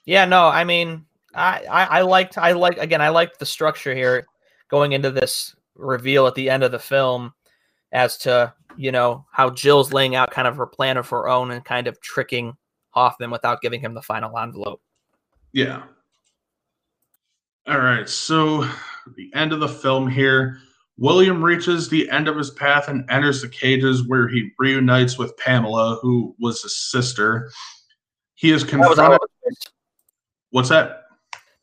Yeah, no, I mean, I, I, I liked, I like, again, I liked the structure here going into this reveal at the end of the film as to, you know, how Jill's laying out kind of her plan of her own and kind of tricking Hoffman without giving him the final envelope. Yeah. All right. So, the end of the film here. William reaches the end of his path and enters the cages where he reunites with Pamela, who was his sister. He is confronted. That What's that?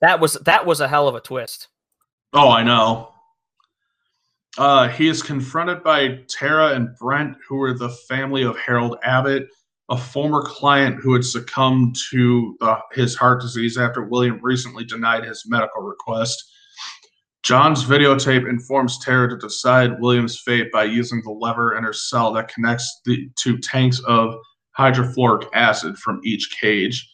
that was that was a hell of a twist. Oh, I know. Uh, he is confronted by Tara and Brent, who are the family of Harold Abbott, a former client who had succumbed to uh, his heart disease after William recently denied his medical request. John's videotape informs Tara to decide William's fate by using the lever in her cell that connects the two tanks of hydrofluoric acid from each cage.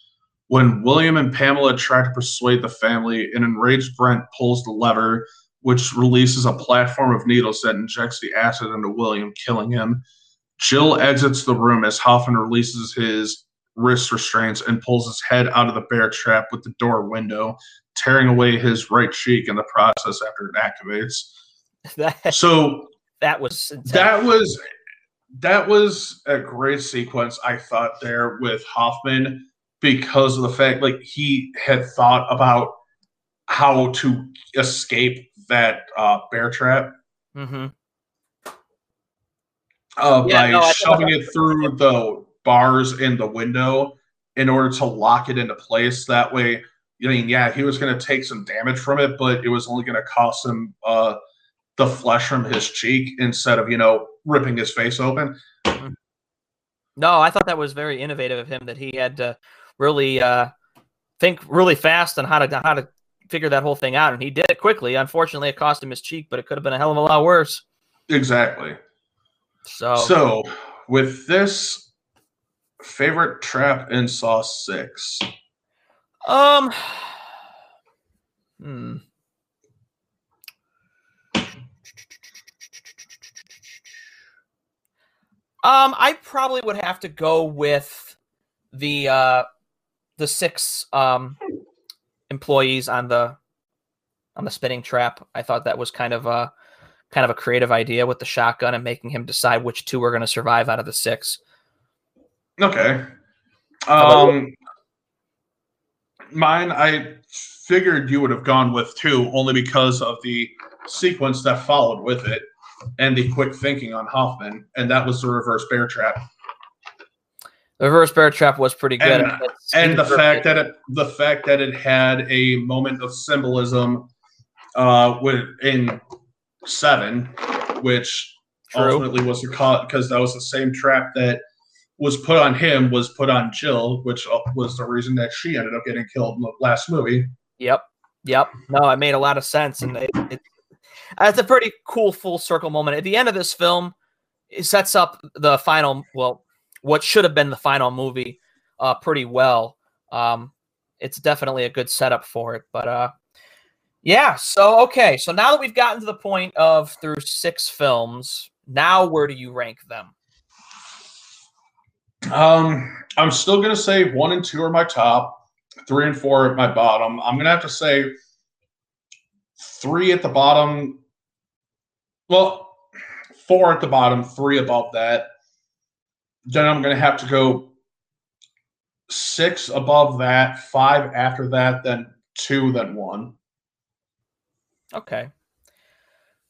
When William and Pamela try to persuade the family, an enraged Brent pulls the lever, which releases a platform of needles that injects the acid into William, killing him. Jill exits the room as Hoffman releases his wrist restraints and pulls his head out of the bear trap with the door window, tearing away his right cheek in the process after it activates. that So that was intense. that was that was a great sequence I thought there with Hoffman because of the fact like he had thought about how to escape that uh, bear trap Mhm. uh, Yeah, by no, shoving it through the bars in the window in order to lock it into place. That way, I mean, yeah, he was going to take some damage from it, but it was only going to cost him uh, the flesh from his cheek instead of you know ripping his face open. No, I thought that was very innovative of him that he had to really uh, think really fast on how to how to figure that whole thing out, and he did it quickly. Unfortunately, it cost him his cheek, but it could have been a hell of a lot worse. Exactly. So, So with this favorite trap in Saw Six, um, hmm. Um, I probably would have to go with the uh the six um employees on the on the spinning trap. I thought that was kind of a kind of a creative idea with the shotgun and making him decide which two are going to survive out of the six. okay. Um, mine, I figured you would have gone with two only because of the sequence that followed with it and the quick thinking on Hoffman, and that was the reverse bear trap. The reverse bear trap was pretty good. And- and the fact that it the fact that it had a moment of symbolism uh with in seven which True. ultimately was the cause because that was the same trap that was put on him was put on jill which uh, was the reason that she ended up getting killed in the last movie Yep. Yep. No, it made a lot of sense. And it, it, it's a pretty cool full circle moment. At the end of this film, it sets up the final, well, what should have been the final movie uh, pretty well. Um, it's definitely a good setup for it. But uh, yeah, so okay. So now that we've gotten to the point of through six films, now where do you rank them? um i'm still gonna say one and two are my top three and four at my bottom i'm gonna have to say three at the bottom well four at the bottom three above that then i'm gonna have to go six above that five after that then two then one Okay.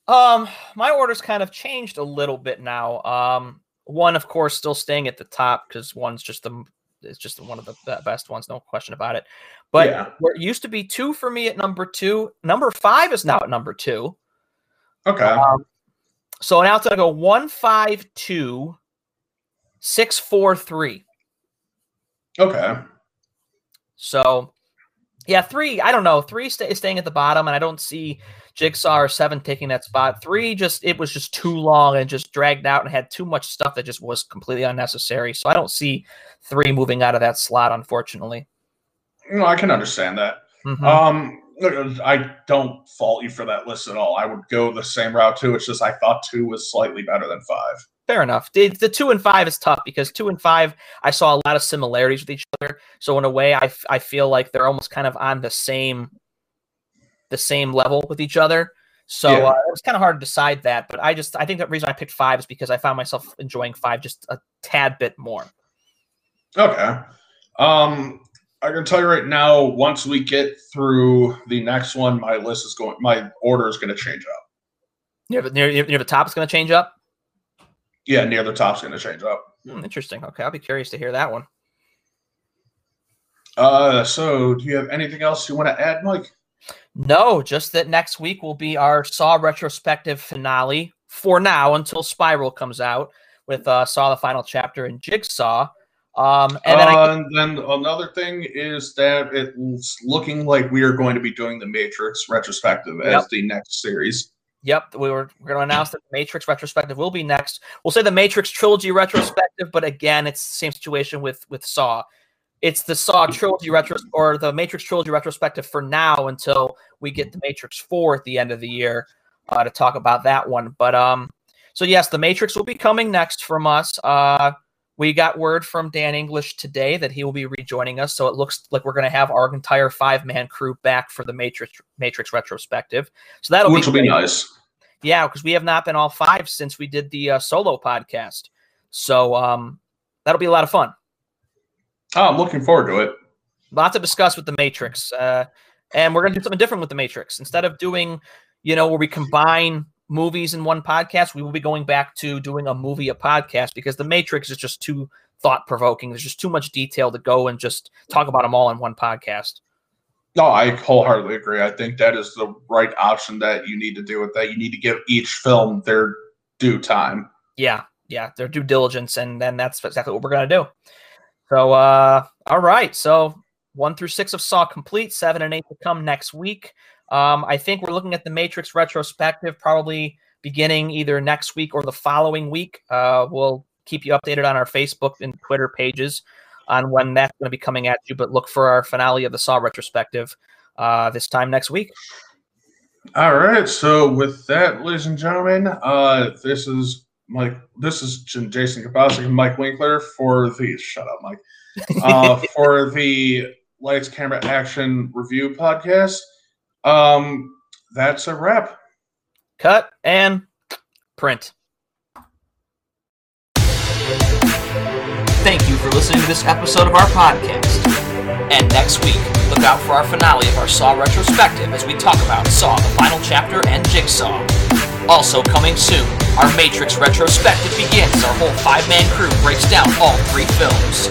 Um, my order's kind of changed a little bit now. Um, one, of course, still staying at the top because one's just the it's just one of the best ones, no question about it. But Yeah. where it used to be two for me at number two, number five is now at number two. okay Um, so now it's gonna go one, five, two, six, four, three. okay So, yeah, three. I don't know. Three sta is staying at the bottom, and I don't see Jigsaw or seven taking that spot. Three just it was just too long and just dragged out and had too much stuff that just was completely unnecessary. So I don't see three moving out of that slot, unfortunately. no i can understand that Mhm. Um, look, I don't fault you for that list at all. I would go the same route too. It's just I thought two was slightly better than five. Fair enough. The, the two and five is tough because two and five, I saw a lot of similarities with each other. So in a way, I, I feel like they're almost kind of on the same the same level with each other. So yeah. uh, it was kind of hard to decide that. But I just I think the reason I picked five is because I found myself enjoying five just a tad bit more. Okay. Um, I can tell you right now. Once we get through the next one, my list is going. My order is going to change up. Near the near, near the top is going to change up. Yeah, near the top's going to change up. Hmm, interesting. Okay, I'll be curious to hear that one. Uh, so do you have anything else you want to add, Mike? No, just that next week will be our Saw retrospective finale for now until Spiral comes out with uh, Saw the final chapter and Jigsaw. Um, and then, uh, and then another thing is that it's looking like we are going to be doing the Matrix retrospective yep. as the next series. Yep, we were we're going to announce that the Matrix retrospective will be next. We'll say the Matrix trilogy retrospective, but again, it's the same situation with with Saw. It's the Saw trilogy retro or the Matrix trilogy retrospective for now until we get the Matrix Four at the end of the year uh, to talk about that one. But um, so yes, the Matrix will be coming next from us. Uh, we got word from Dan English today that he will be rejoining us, so it looks like we're going to have our entire five man crew back for the Matrix Matrix retrospective. So that'll which be will be nice. Yeah, because we have not been all five since we did the uh, solo podcast. So um, that'll be a lot of fun. Oh, I'm looking forward to it. Lots to discuss with the Matrix. Uh, and we're going to do something different with the Matrix. Instead of doing, you know, where we combine movies in one podcast, we will be going back to doing a movie a podcast because the Matrix is just too thought provoking. There's just too much detail to go and just talk about them all in one podcast. No, I wholeheartedly agree. I think that is the right option that you need to do with that. You need to give each film their due time. Yeah, yeah, their due diligence, and then that's exactly what we're gonna do. So, uh, all right. So one through six of Saw complete. Seven and eight to come next week. Um, I think we're looking at the Matrix retrospective probably beginning either next week or the following week. Uh, we'll keep you updated on our Facebook and Twitter pages on when that's going to be coming at you. But look for our finale of the Saw retrospective uh, this time next week. All right. So with that, ladies and gentlemen, uh, this is Mike. This is Jason Kapowski and Mike Winkler for the shut up, Mike. Uh, for the Lights Camera Action Review podcast. Um, that's a wrap. Cut and print. Thank you for listening to this episode of our podcast. And next week, look out for our finale of our Saw retrospective as we talk about Saw the Final Chapter and Jigsaw. Also coming soon, our Matrix retrospective begins our whole five-man crew breaks down all three films.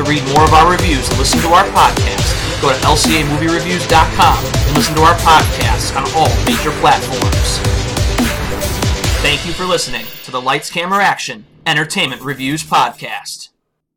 To read more of our reviews and listen to our podcast, go to lcamoviereviews.com and listen to our podcasts on all major platforms. Thank you for listening to the Lights Camera Action Entertainment Reviews Podcast.